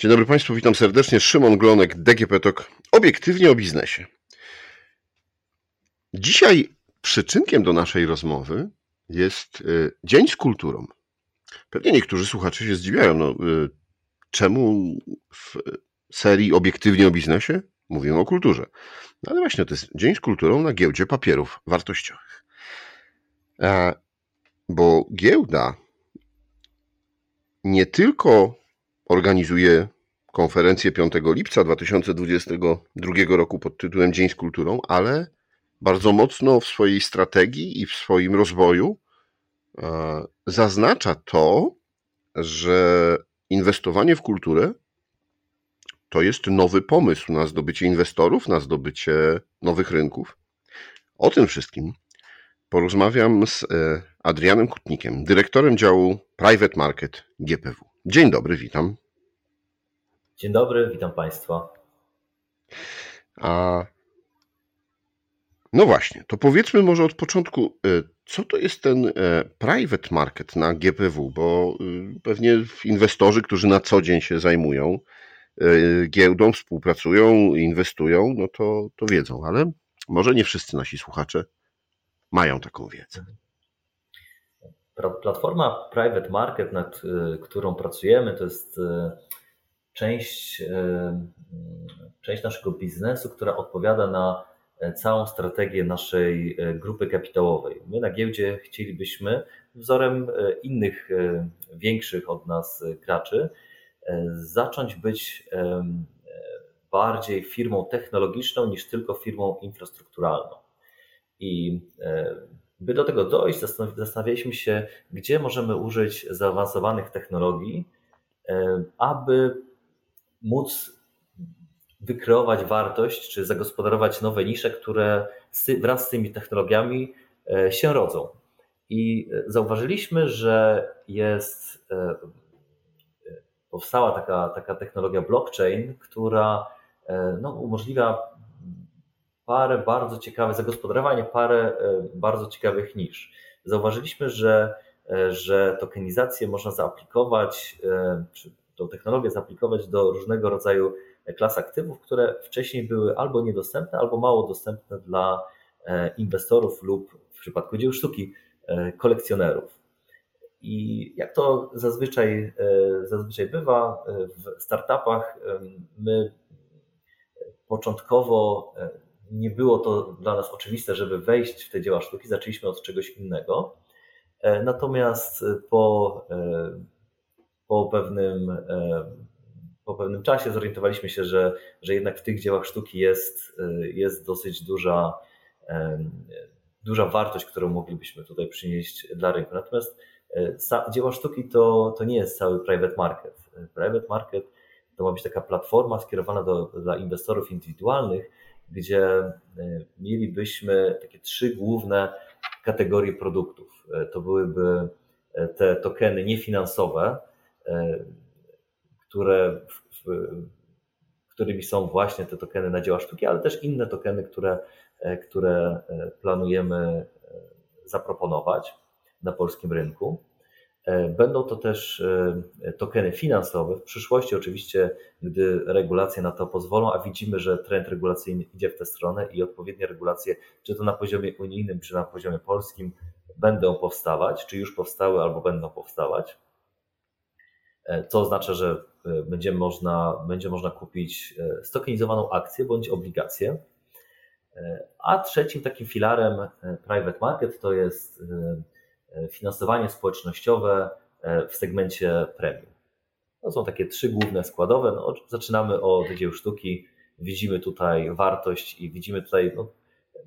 Dzień dobry Państwu, witam serdecznie. Szymon Glonek, DGP TOK, obiektywnie o biznesie. Dzisiaj przyczynkiem do naszej rozmowy jest y, Dzień z kulturą. Pewnie niektórzy słuchacze się zdziwiają, no, y, czemu w serii obiektywnie o biznesie mówimy o kulturze. No ale właśnie to jest Dzień z kulturą na giełdzie papierów wartościowych. Bo giełda nie tylko organizuje konferencję 5 lipca 2022 roku pod tytułem Dzień z Kulturą, ale bardzo mocno w swojej strategii i w swoim rozwoju e, zaznacza to, że inwestowanie w kulturę to jest nowy pomysł na zdobycie inwestorów, na zdobycie nowych rynków. O tym wszystkim porozmawiam z e, Adrianem Kutnikiem, dyrektorem działu Private Market GPW. Dzień dobry, witam. Dzień dobry, witam Państwa. A no właśnie, to powiedzmy może od początku, e, co to jest ten e, private market na GPW, bo e, pewnie inwestorzy, którzy na co dzień się zajmują giełdą, współpracują, inwestują, no to, to wiedzą, ale może nie wszyscy nasi słuchacze mają taką wiedzę. Platforma Private Market, nad którą pracujemy, to jest część, część naszego biznesu, która odpowiada na e, całą strategię naszej e, grupy kapitałowej. My na giełdzie chcielibyśmy, wzorem e, innych większych od nas graczy, zacząć być bardziej firmą technologiczną niż tylko firmą infrastrukturalną. I by do tego dojść, zastanawialiśmy się, gdzie możemy użyć zaawansowanych technologii, aby móc wykreować wartość, czy zagospodarować nowe nisze, które wraz z tymi technologiami e, się rodzą. I e, zauważyliśmy, że jest, e, powstała taka, taka technologia blockchain, która no, umożliwia parę bardzo ciekawych, zagospodarowanie parę bardzo ciekawych nisz. Zauważyliśmy, że, że tokenizację można zaaplikować, czy tą technologię zaaplikować do różnego rodzaju klas aktywów, które wcześniej były albo niedostępne, albo mało dostępne dla e, inwestorów lub w przypadku dzieł sztuki e, kolekcjonerów. I jak to zazwyczaj, e, zazwyczaj bywa w startupach, my początkowo nie było to dla nas oczywiste, żeby wejść w te dzieła sztuki, zaczęliśmy od czegoś innego. Natomiast po po pewnym, e, po pewnym czasie zorientowaliśmy się, że, że jednak w tych dziełach sztuki jest, e, jest dosyć duża, e, duża wartość, którą moglibyśmy tutaj przynieść dla rynku. Natomiast dzieła sztuki to, to nie jest cały private market. Private market to ma być taka platforma skierowana do, dla inwestorów indywidualnych, gdzie mielibyśmy takie trzy główne kategorie produktów. To byłyby te tokeny niefinansowe, E, które, którymi są właśnie te tokeny na dzieła sztuki, ale też inne tokeny, które, e, które e, planujemy zaproponować na polskim rynku. Będą to też tokeny finansowe. W przyszłości, oczywiście, gdy regulacje na to pozwolą, a widzimy, że trend regulacyjny idzie w tę stronę i odpowiednie regulacje, czy to na poziomie unijnym, czy na poziomie polskim, będą powstawać, czy już powstały albo będą powstawać co e, oznacza, że e, będzie można, będzie można kupić e, stokenizowaną akcję bądź obligację. A trzecim takim filarem private market to jest finansowanie społecznościowe w segmencie premium. To są takie trzy główne składowe. No, zaczynamy od dzieł sztuki, widzimy tutaj wartość i widzimy tutaj no,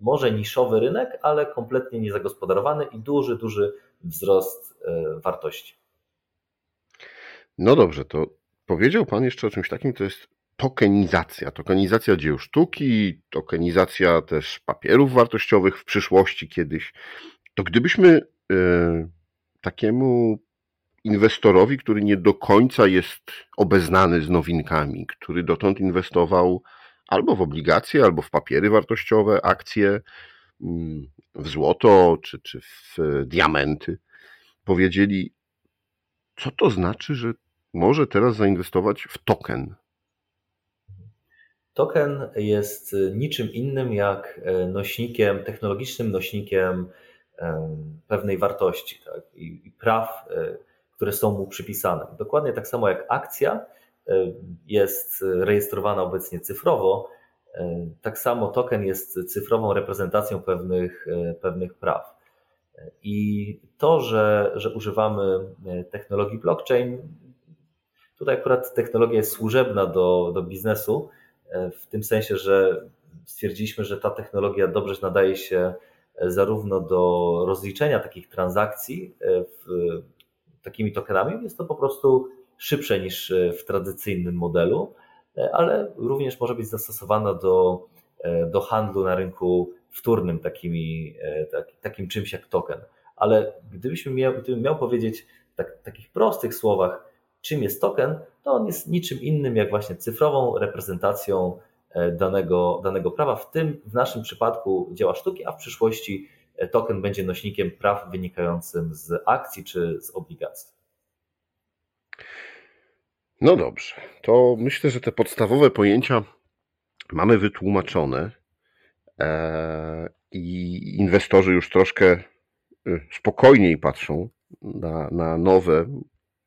może niszowy rynek, ale kompletnie niezagospodarowany i duży, duży wzrost wartości. No dobrze, to powiedział Pan jeszcze o czymś takim, to jest tokenizacja. Tokenizacja dzieł sztuki, tokenizacja też papierów wartościowych w przyszłości kiedyś. To gdybyśmy y, takiemu inwestorowi, który nie do końca jest obeznany z nowinkami, który dotąd inwestował albo w obligacje, albo w papiery wartościowe, akcje, mm, w złoto czy, czy w diamenty, powiedzieli, co to znaczy, że może teraz zainwestować w token? Token jest niczym innym jak nośnikiem, technologicznym nośnikiem pewnej wartości tak? I, praw, które są mu przypisane. Dokładnie tak samo jak akcja jest rejestrowana obecnie cyfrowo, tak samo token jest cyfrową reprezentacją pewnych, pewnych praw. I to, że, że używamy technologii blockchain, tutaj akurat technologia jest służebna do, do biznesu, w tym sensie, że stwierdziliśmy, że ta technologia dobrze nadaje się zarówno do rozliczenia takich transakcji w, takimi tokenami, jest to po prostu szybsze niż w tradycyjnym modelu, ale również może być zastosowana do, do handlu na rynku wtórnym takimi, tak, takim czymś jak token. Ale gdybyśmy miał, gdybym miał powiedzieć tak, w takich prostych słowach, czym jest token, to on jest niczym innym jak właśnie cyfrową reprezentacją e, danego, danego prawa, w tym w naszym przypadku dzieła sztuki, a w przyszłości e, token będzie nośnikiem praw wynikającym z akcji czy z obligacji. No dobrze, to myślę, że te podstawowe pojęcia mamy wytłumaczone e, i inwestorzy już troszkę spokojniej patrzą na, na nowe,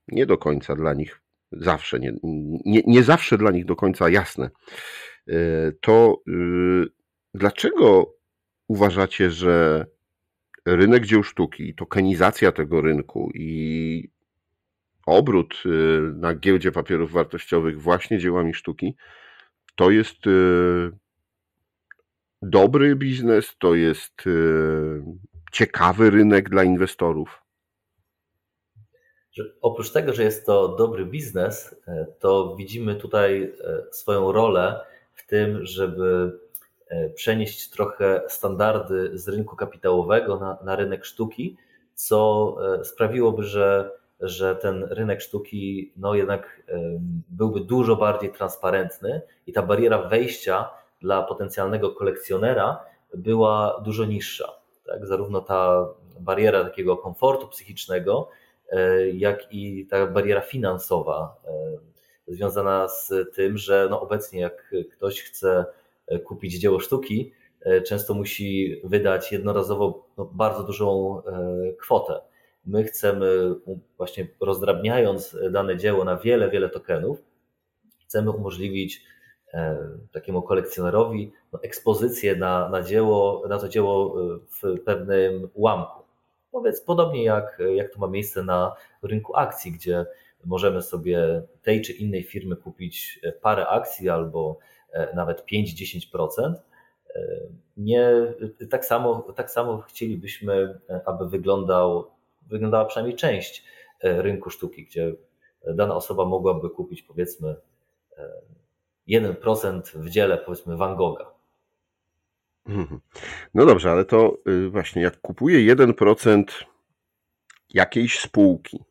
nie do końca dla nich zawsze, nie, nie, nie zawsze dla nich do końca jasne, e, to e, dlaczego uważacie, że rynek dzieł sztuki, tokenizacja tego rynku i obrót e, na giełdzie papierów wartościowych właśnie dziełami sztuki, to jest dobry biznes, to jest ciekawy rynek dla inwestorów? Oprócz tego, że jest to dobry biznes, e, to widzimy tutaj e, swoją rolę w tym, żeby e, przenieść trochę standardy z rynku kapitałowego na, na rynek sztuki, co sprawiłoby, że, że ten rynek sztuki no jednak byłby dużo bardziej transparentny i ta bariera wejścia dla potencjalnego kolekcjonera była dużo niższa. Tak? Zarówno ta bariera takiego komfortu psychicznego, jak i ta bariera finansowa e, związana z tym, że no obecnie jak ktoś chce e, kupić dzieło sztuki, często musi wydać jednorazowo no, bardzo dużą kwotę. My chcemy, właśnie rozdrabniając dane dzieło na wiele, wiele tokenów, chcemy umożliwić takiemu kolekcjonerowi no, ekspozycję na, na, dzieło, na to dzieło w pewnym ułamku. Powiedz podobnie jak, jak to ma miejsce na rynku akcji, gdzie możemy sobie tej czy innej firmy kupić parę akcji albo e, nawet 5-10%. E, nie, tak, samo, tak samo chcielibyśmy, aby wyglądał, wyglądała przynajmniej część e, rynku sztuki, gdzie dana osoba mogłaby kupić powiedzmy 1% w dziele powiedzmy Van Gogha. No dobrze, ale to y, właśnie jak kupuję 1% jakiejś spółki,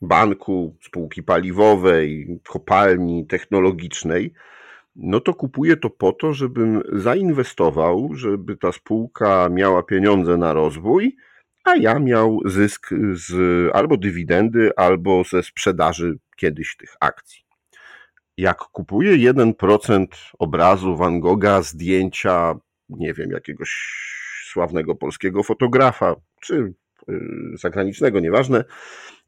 banku, spółki paliwowej, kopalni technologicznej, no to kupuję to po to, żebym zainwestował, żeby ta spółka miała pieniądze na rozwój, a ja miał zysk z albo dywidendy, albo ze sprzedaży kiedyś tych akcji. Jak kupuję 1% obrazu Van Gogha, zdjęcia nie wiem, jakiegoś sławnego polskiego fotografa, czy y, zagranicznego, nieważne,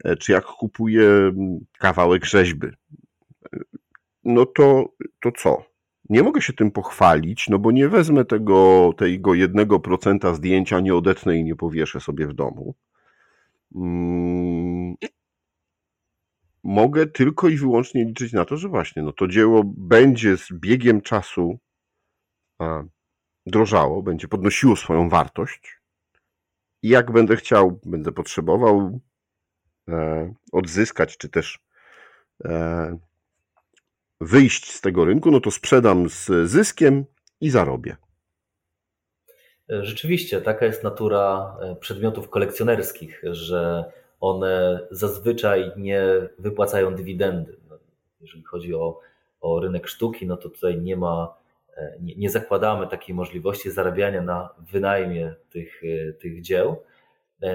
e, czy jak kupuję kawałek rzeźby, y, no to, to co? Nie mogę się tym pochwalić, no bo nie wezmę tego, tego jednego procenta zdjęcia, nie odetnę i nie powieszę sobie w domu. Hmm. Mogę tylko i wyłącznie liczyć na to, że właśnie no to dzieło będzie z biegiem czasu drożało, będzie podnosiło swoją wartość. I jak będę chciał, będę potrzebował e, odzyskać, czy też e, wyjść z tego rynku, no to sprzedam z zyskiem i zarobię. Rzeczywiście, taka jest natura e, przedmiotów kolekcjonerskich, że one zazwyczaj nie wypłacają dywidendy. No, jeżeli chodzi o, o rynek sztuki, no to tutaj nie ma nie, nie zakładamy takiej możliwości zarabiania na wynajmie tych, e, tych dzieł.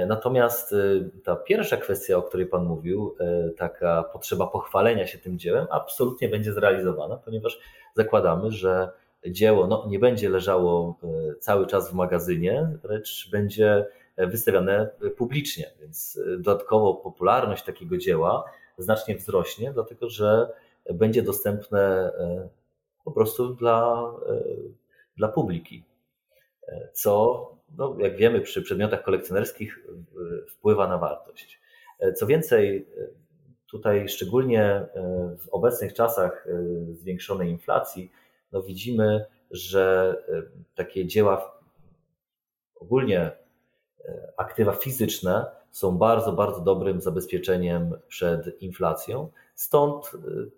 Natomiast ta pierwsza kwestia, o której Pan mówił, taka potrzeba pochwalenia się tym dziełem, absolutnie będzie zrealizowana, ponieważ zakładamy, że dzieło no, nie będzie leżało cały czas w magazynie, lecz będzie wystawiane publicznie. Więc dodatkowo popularność takiego dzieła znacznie wzrośnie, dlatego że będzie dostępne e, po prostu dla, e, dla publiki. E, co, no, jak wiemy, przy przedmiotach kolekcjonerskich wpływa na wartość. Co więcej, tutaj szczególnie w obecnych czasach zwiększonej inflacji, no widzimy, że takie dzieła, ogólnie aktywa fizyczne, są bardzo, bardzo dobrym zabezpieczeniem przed inflacją. Stąd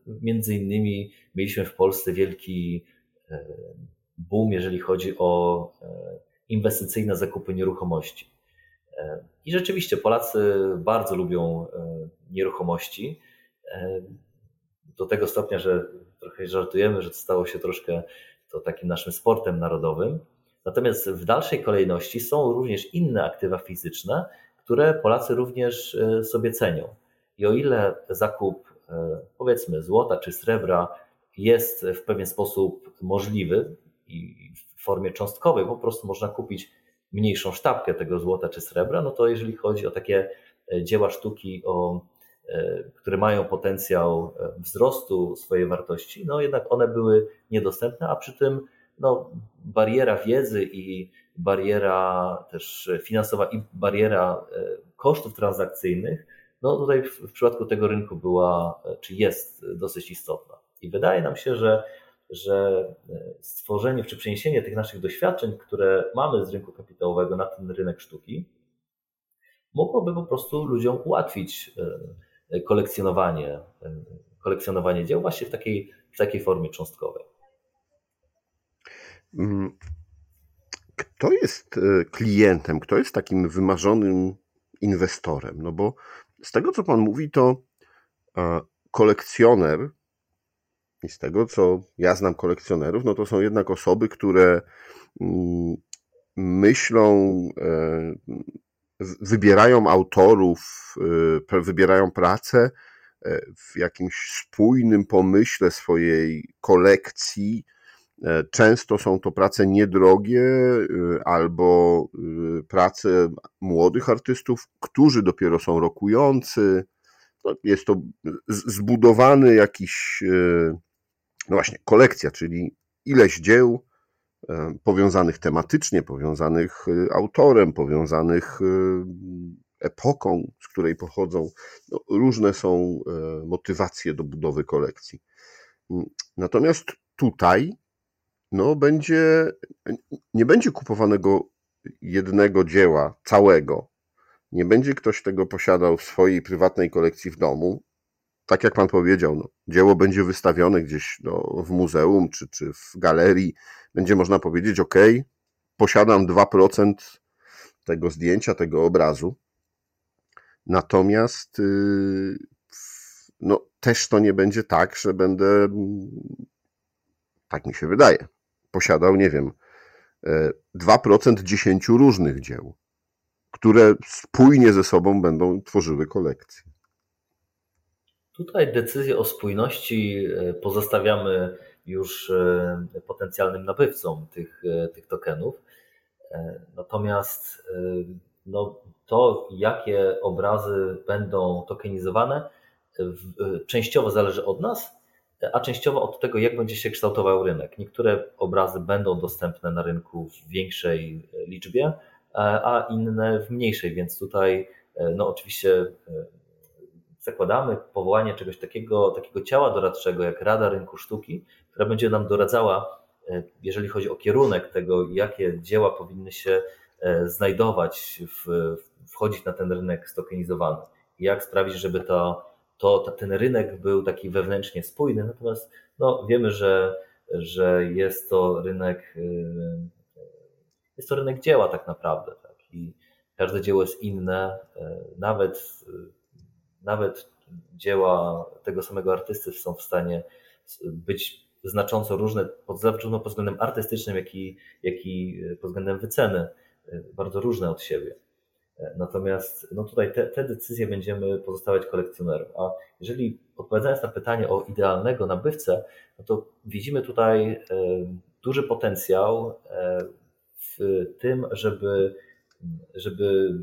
y, między innymi mieliśmy w Polsce wielki y, boom, jeżeli chodzi o y, inwestycyjne zakupy nieruchomości. I rzeczywiście Polacy bardzo lubią nieruchomości. Do tego stopnia, że trochę żartujemy, że stało się troszkę to takim naszym sportem narodowym. Natomiast w dalszej kolejności są również inne aktywa fizyczne, które Polacy również e, sobie cenią. I o ile zakup, e, powiedzmy, złota czy srebra jest w pewien sposób możliwy i w formie cząstkowej, po prostu można kupić mniejszą sztabkę tego złota czy srebra, no to jeżeli chodzi o takie e, dzieła sztuki, o, które mają potencjał wzrostu swojej wartości, no jednak one były niedostępne, a przy tym no, bariera wiedzy i bariera też finansowa i bariera e, kosztów transakcyjnych, no tutaj w, przypadku tego rynku była, e, czy jest dosyć istotna. I wydaje nam się, że, że e, stworzenie czy przeniesienie tych naszych doświadczeń, które mamy z rynku kapitałowego na ten rynek sztuki, mogłoby po prostu ludziom ułatwić kolekcjonowanie, kolekcjonowanie dzieł właśnie w takiej, w takiej formie cząstkowej. Kto jest e, klientem, kto jest takim wymarzonym inwestorem? No bo z tego, co Pan mówi, to e, kolekcjoner i z tego, co ja znam kolekcjonerów, no to są jednak osoby, które mm, myślą, e, wybierają autorów, wybierają pracę w jakimś spójnym pomyśle swojej kolekcji, często są to prace niedrogie e, albo e, prace młodych artystów, którzy dopiero są rokujący. No, jest to zbudowany jakiś, no właśnie, kolekcja, czyli ileś dzieł powiązanych tematycznie, powiązanych autorem, powiązanych epoką, z której pochodzą. No, różne są motywacje do budowy kolekcji. Natomiast tutaj no będzie, nie będzie kupowanego jednego dzieła całego. Nie będzie ktoś tego posiadał w swojej prywatnej kolekcji w domu. Tak jak pan powiedział, no, dzieło będzie wystawione gdzieś no, w muzeum czy, czy w galerii. Będzie można powiedzieć, OK, posiadam 2% tego zdjęcia, tego obrazu. Natomiast yy, no, też to nie będzie tak, że będę, tak mi się wydaje, posiadał, nie wiem, 2% e, 10 różnych dzieł, które spójnie ze sobą będą tworzyły kolekcję. Tutaj decyzję o spójności e, pozostawiamy już e, potencjalnym nabywcom tych, tych tokenów. Natomiast no, to, jakie obrazy będą tokenizowane, częściowo zależy od nas, a częściowo od tego, jak będzie się kształtował rynek. Niektóre obrazy będą dostępne na rynku w większej liczbie, a inne w mniejszej, więc tutaj no oczywiście e, zakładamy powołanie czegoś takiego, takiego ciała doradczego jak Rada Rynku Sztuki, która będzie nam doradzała, e, jeżeli chodzi o kierunek tego, jakie dzieła powinny się e, znajdować, w, wchodzić na ten rynek stokenizowany. Jak sprawić, żeby to to, ten rynek był taki wewnętrznie spójny, natomiast no, wiemy, że, że jest to rynek y, jest to rynek dzieła tak naprawdę. Tak? I każde dzieło jest inne, y, nawet, nawet dzieła tego samego artysty są w stanie być znacząco różne, zarówno pod względem artystycznym, jak i, jak i pod względem wyceny, bardzo różne od siebie. Natomiast no tutaj te, te decyzje będziemy pozostawiać kolekcjonerom. A jeżeli odpowiadając na pytanie o idealnego nabywcę, no to widzimy tutaj duży potencjał w tym, żeby, żeby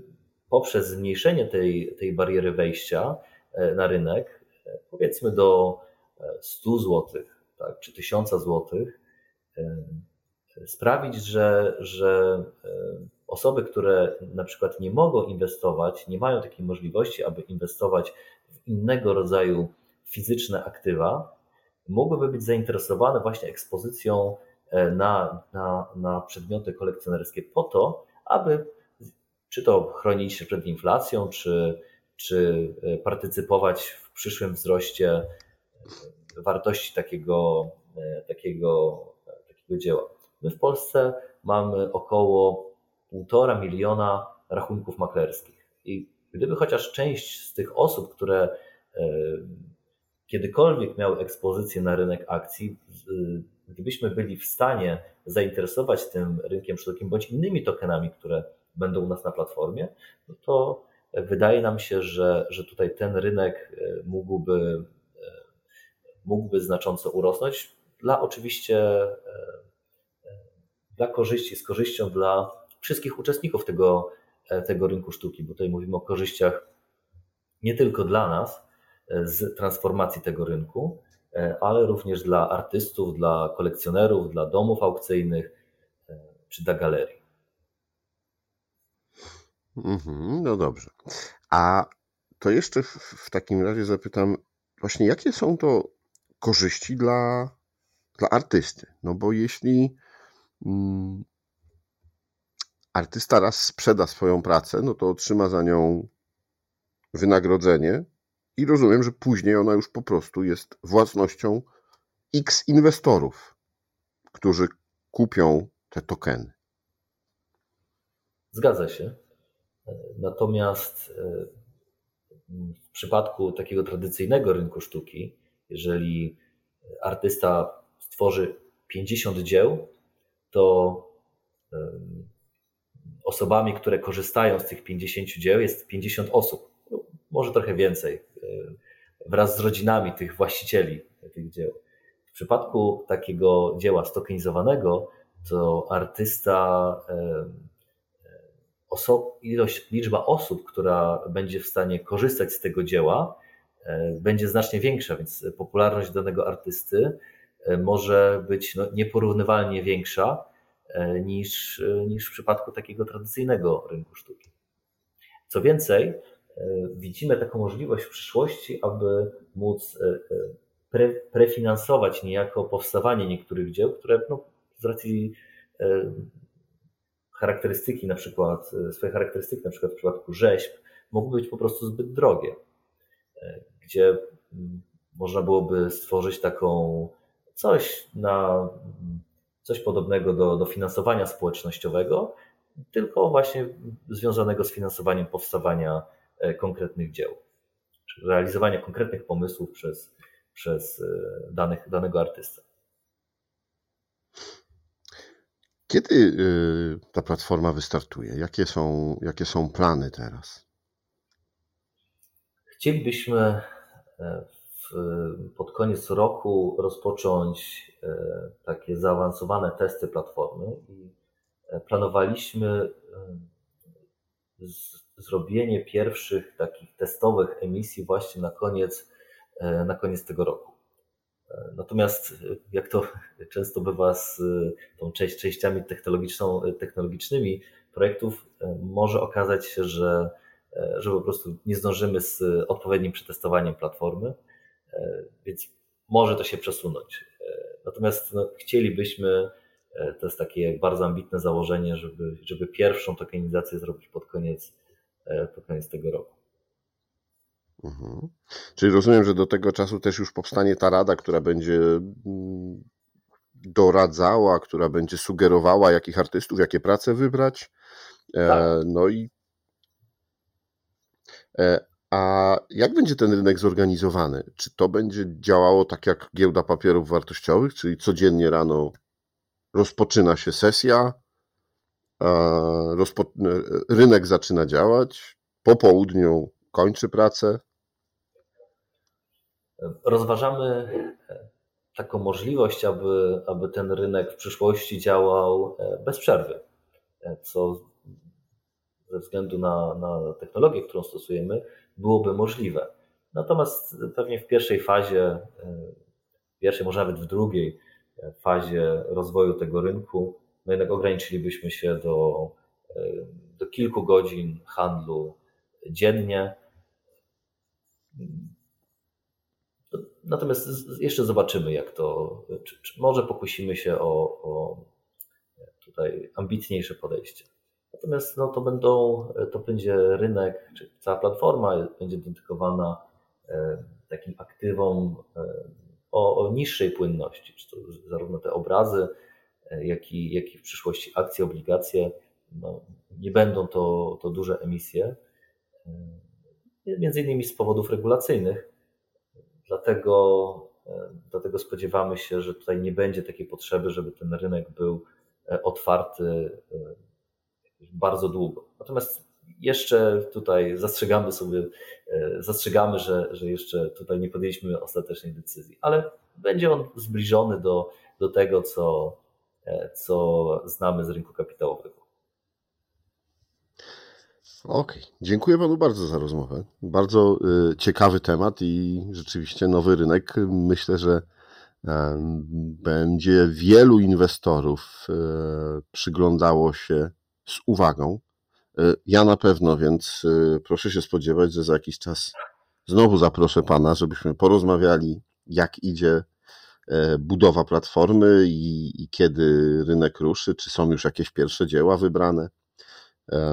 poprzez zmniejszenie tej, tej bariery wejścia na rynek, powiedzmy do 100 zł tak, czy 1000 zł, sprawić, że, że osoby, które na przykład nie mogą inwestować, nie mają takiej możliwości, aby inwestować w innego rodzaju fizyczne aktywa, mogłyby być zainteresowane właśnie ekspozycją e, na, na, na przedmioty kolekcjonerskie po to, aby czy to chronić się przed inflacją, czy, czy e, partycypować w przyszłym wzroście e, wartości takiego, takiego, takiego dzieła. My w Polsce mamy około półtora miliona rachunków maklerskich. I gdyby chociaż część z tych osób, które e, kiedykolwiek miały ekspozycję na rynek akcji, gdybyśmy byli w stanie zainteresować tym rynkiem sztukiem bądź innymi tokenami, które będą u nas na platformie, no to wydaje nam się, że, że tutaj ten rynek e, mógłby, e, mógłby znacząco urosnąć dla oczywiście dla korzyści, z korzyścią dla wszystkich uczestników tego, e, tego rynku sztuki, bo tutaj mówimy o korzyściach nie tylko dla nas e, z transformacji tego rynku, e, ale również dla artystów, dla kolekcjonerów, dla domów aukcyjnych czy dla galerii. Mhm, no dobrze. A to jeszcze w takim razie zapytam, właśnie jakie są to korzyści dla, dla artysty? No bo jeśli mm, artysta raz sprzeda swoją pracę, no to otrzyma za nią wynagrodzenie i rozumiem, że później ona już po prostu jest własnością X inwestorów, którzy kupią te tokeny. Zgadza się. Natomiast e, w przypadku takiego tradycyjnego rynku sztuki, jeżeli artysta stworzy 50 dzieł, to osobami, które korzystają z tych 50 dzieł, jest 50 osób, no, może trochę więcej, e, wraz z rodzinami tych właścicieli tych dzieł. W przypadku takiego dzieła stokenizowanego, to artysta, e, oso- ilość, liczba osób, która będzie w stanie korzystać z tego dzieła, e, będzie znacznie większa, więc popularność danego artysty może być no, nieporównywalnie większa E, niż, e, niż w przypadku takiego tradycyjnego rynku sztuki. Co więcej, e, widzimy taką możliwość w przyszłości, aby móc pre, prefinansować niejako powstawanie niektórych dzieł, które no, z racji charakterystyki, na przykład swojej charakterystyki, na przykład w przypadku rzeźb, mogły być po prostu zbyt drogie, gdzie można byłoby stworzyć taką coś na coś podobnego do, do finansowania społecznościowego, tylko właśnie związanego z finansowaniem powstawania e, konkretnych dzieł, realizowania konkretnych pomysłów przez, przez e, danych, danego artystę. Kiedy e, ta platforma wystartuje? Jakie są, jakie są plany teraz? Chcielibyśmy pod koniec roku rozpocząć e, takie zaawansowane testy platformy i e, planowaliśmy e, zrobienie pierwszych takich testowych emisji właśnie na koniec, na koniec tego roku. Natomiast jak to często bywa z tą częściami technologicznymi projektów, może okazać się, że, że po prostu nie zdążymy z odpowiednim przetestowaniem platformy więc może to się przesunąć. E, natomiast no, chcielibyśmy, e, to jest takie bardzo ambitne założenie, żeby, żeby pierwszą tokenizację zrobić pod koniec, pod koniec tego roku. Mhm. Czyli rozumiem, że do tego czasu też już powstanie ta rada, która będzie mm, doradzała, która będzie sugerowała, jakich artystów, jakie prace wybrać. Tak. No i a jak będzie ten rynek zorganizowany? Czy to będzie działało tak jak giełda papierów wartościowych, czyli codziennie rano rozpoczyna się sesja, rynek zaczyna działać, po południu kończy pracę. Rozważamy taką możliwość, aby, aby ten rynek w przyszłości działał bez przerwy, co ze względu na, na technologię, którą stosujemy, byłoby możliwe. Natomiast pewnie w pierwszej fazie, w pierwszej, może nawet w drugiej fazie rozwoju tego rynku, no jednak ograniczylibyśmy się do, do kilku godzin handlu dziennie. Natomiast jeszcze zobaczymy, jak to. Czy, czy może pokusimy się o, o tutaj ambitniejsze podejście. Natomiast no, to, będą, to będzie rynek, czy cała platforma będzie dedykowana e, takim aktywom e, o, o niższej płynności, czy to zarówno te obrazy, e, jak i, jak i w przyszłości akcje, obligacje. No, nie będą to, to duże emisje, między innymi z powodów regulacyjnych. Dlatego, dlatego spodziewamy się, że tutaj nie będzie takiej potrzeby, żeby ten rynek był otwarty bardzo długo. Natomiast jeszcze tutaj zastrzegamy sobie, e, zastrzegamy, że, że jeszcze tutaj nie podjęliśmy ostatecznej decyzji, ale będzie on zbliżony do, do tego, co, e, co znamy z rynku kapitałowego. Okej, okay. dziękuję Panu bardzo za rozmowę. Bardzo e, ciekawy temat i rzeczywiście nowy rynek. Myślę, że będzie wielu inwestorów przyglądało się z uwagą. E, ja na pewno, więc e, proszę się spodziewać, że za jakiś czas znowu zaproszę Pana, żebyśmy porozmawiali, jak idzie e, budowa platformy i, i kiedy rynek ruszy, czy są już jakieś pierwsze dzieła wybrane,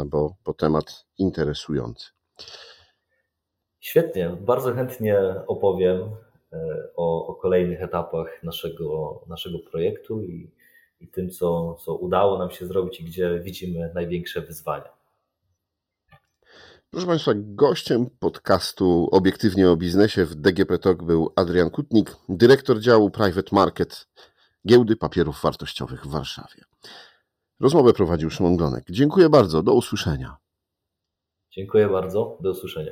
bo, bo temat interesujący. Świetnie, bardzo chętnie opowiem o, o kolejnych etapach naszego, naszego projektu i i tym, co, co udało nam się zrobić i gdzie widzimy największe wyzwania. Proszę Państwa, gościem podcastu Obiektywnie o biznesie w DGP Talk był Adrian Kutnik, dyrektor działu Private Market Giełdy Papierów Wartościowych w Warszawie. Rozmowę prowadził Szymon Glonek. Dziękuję bardzo, do usłyszenia. Dziękuję bardzo, do usłyszenia.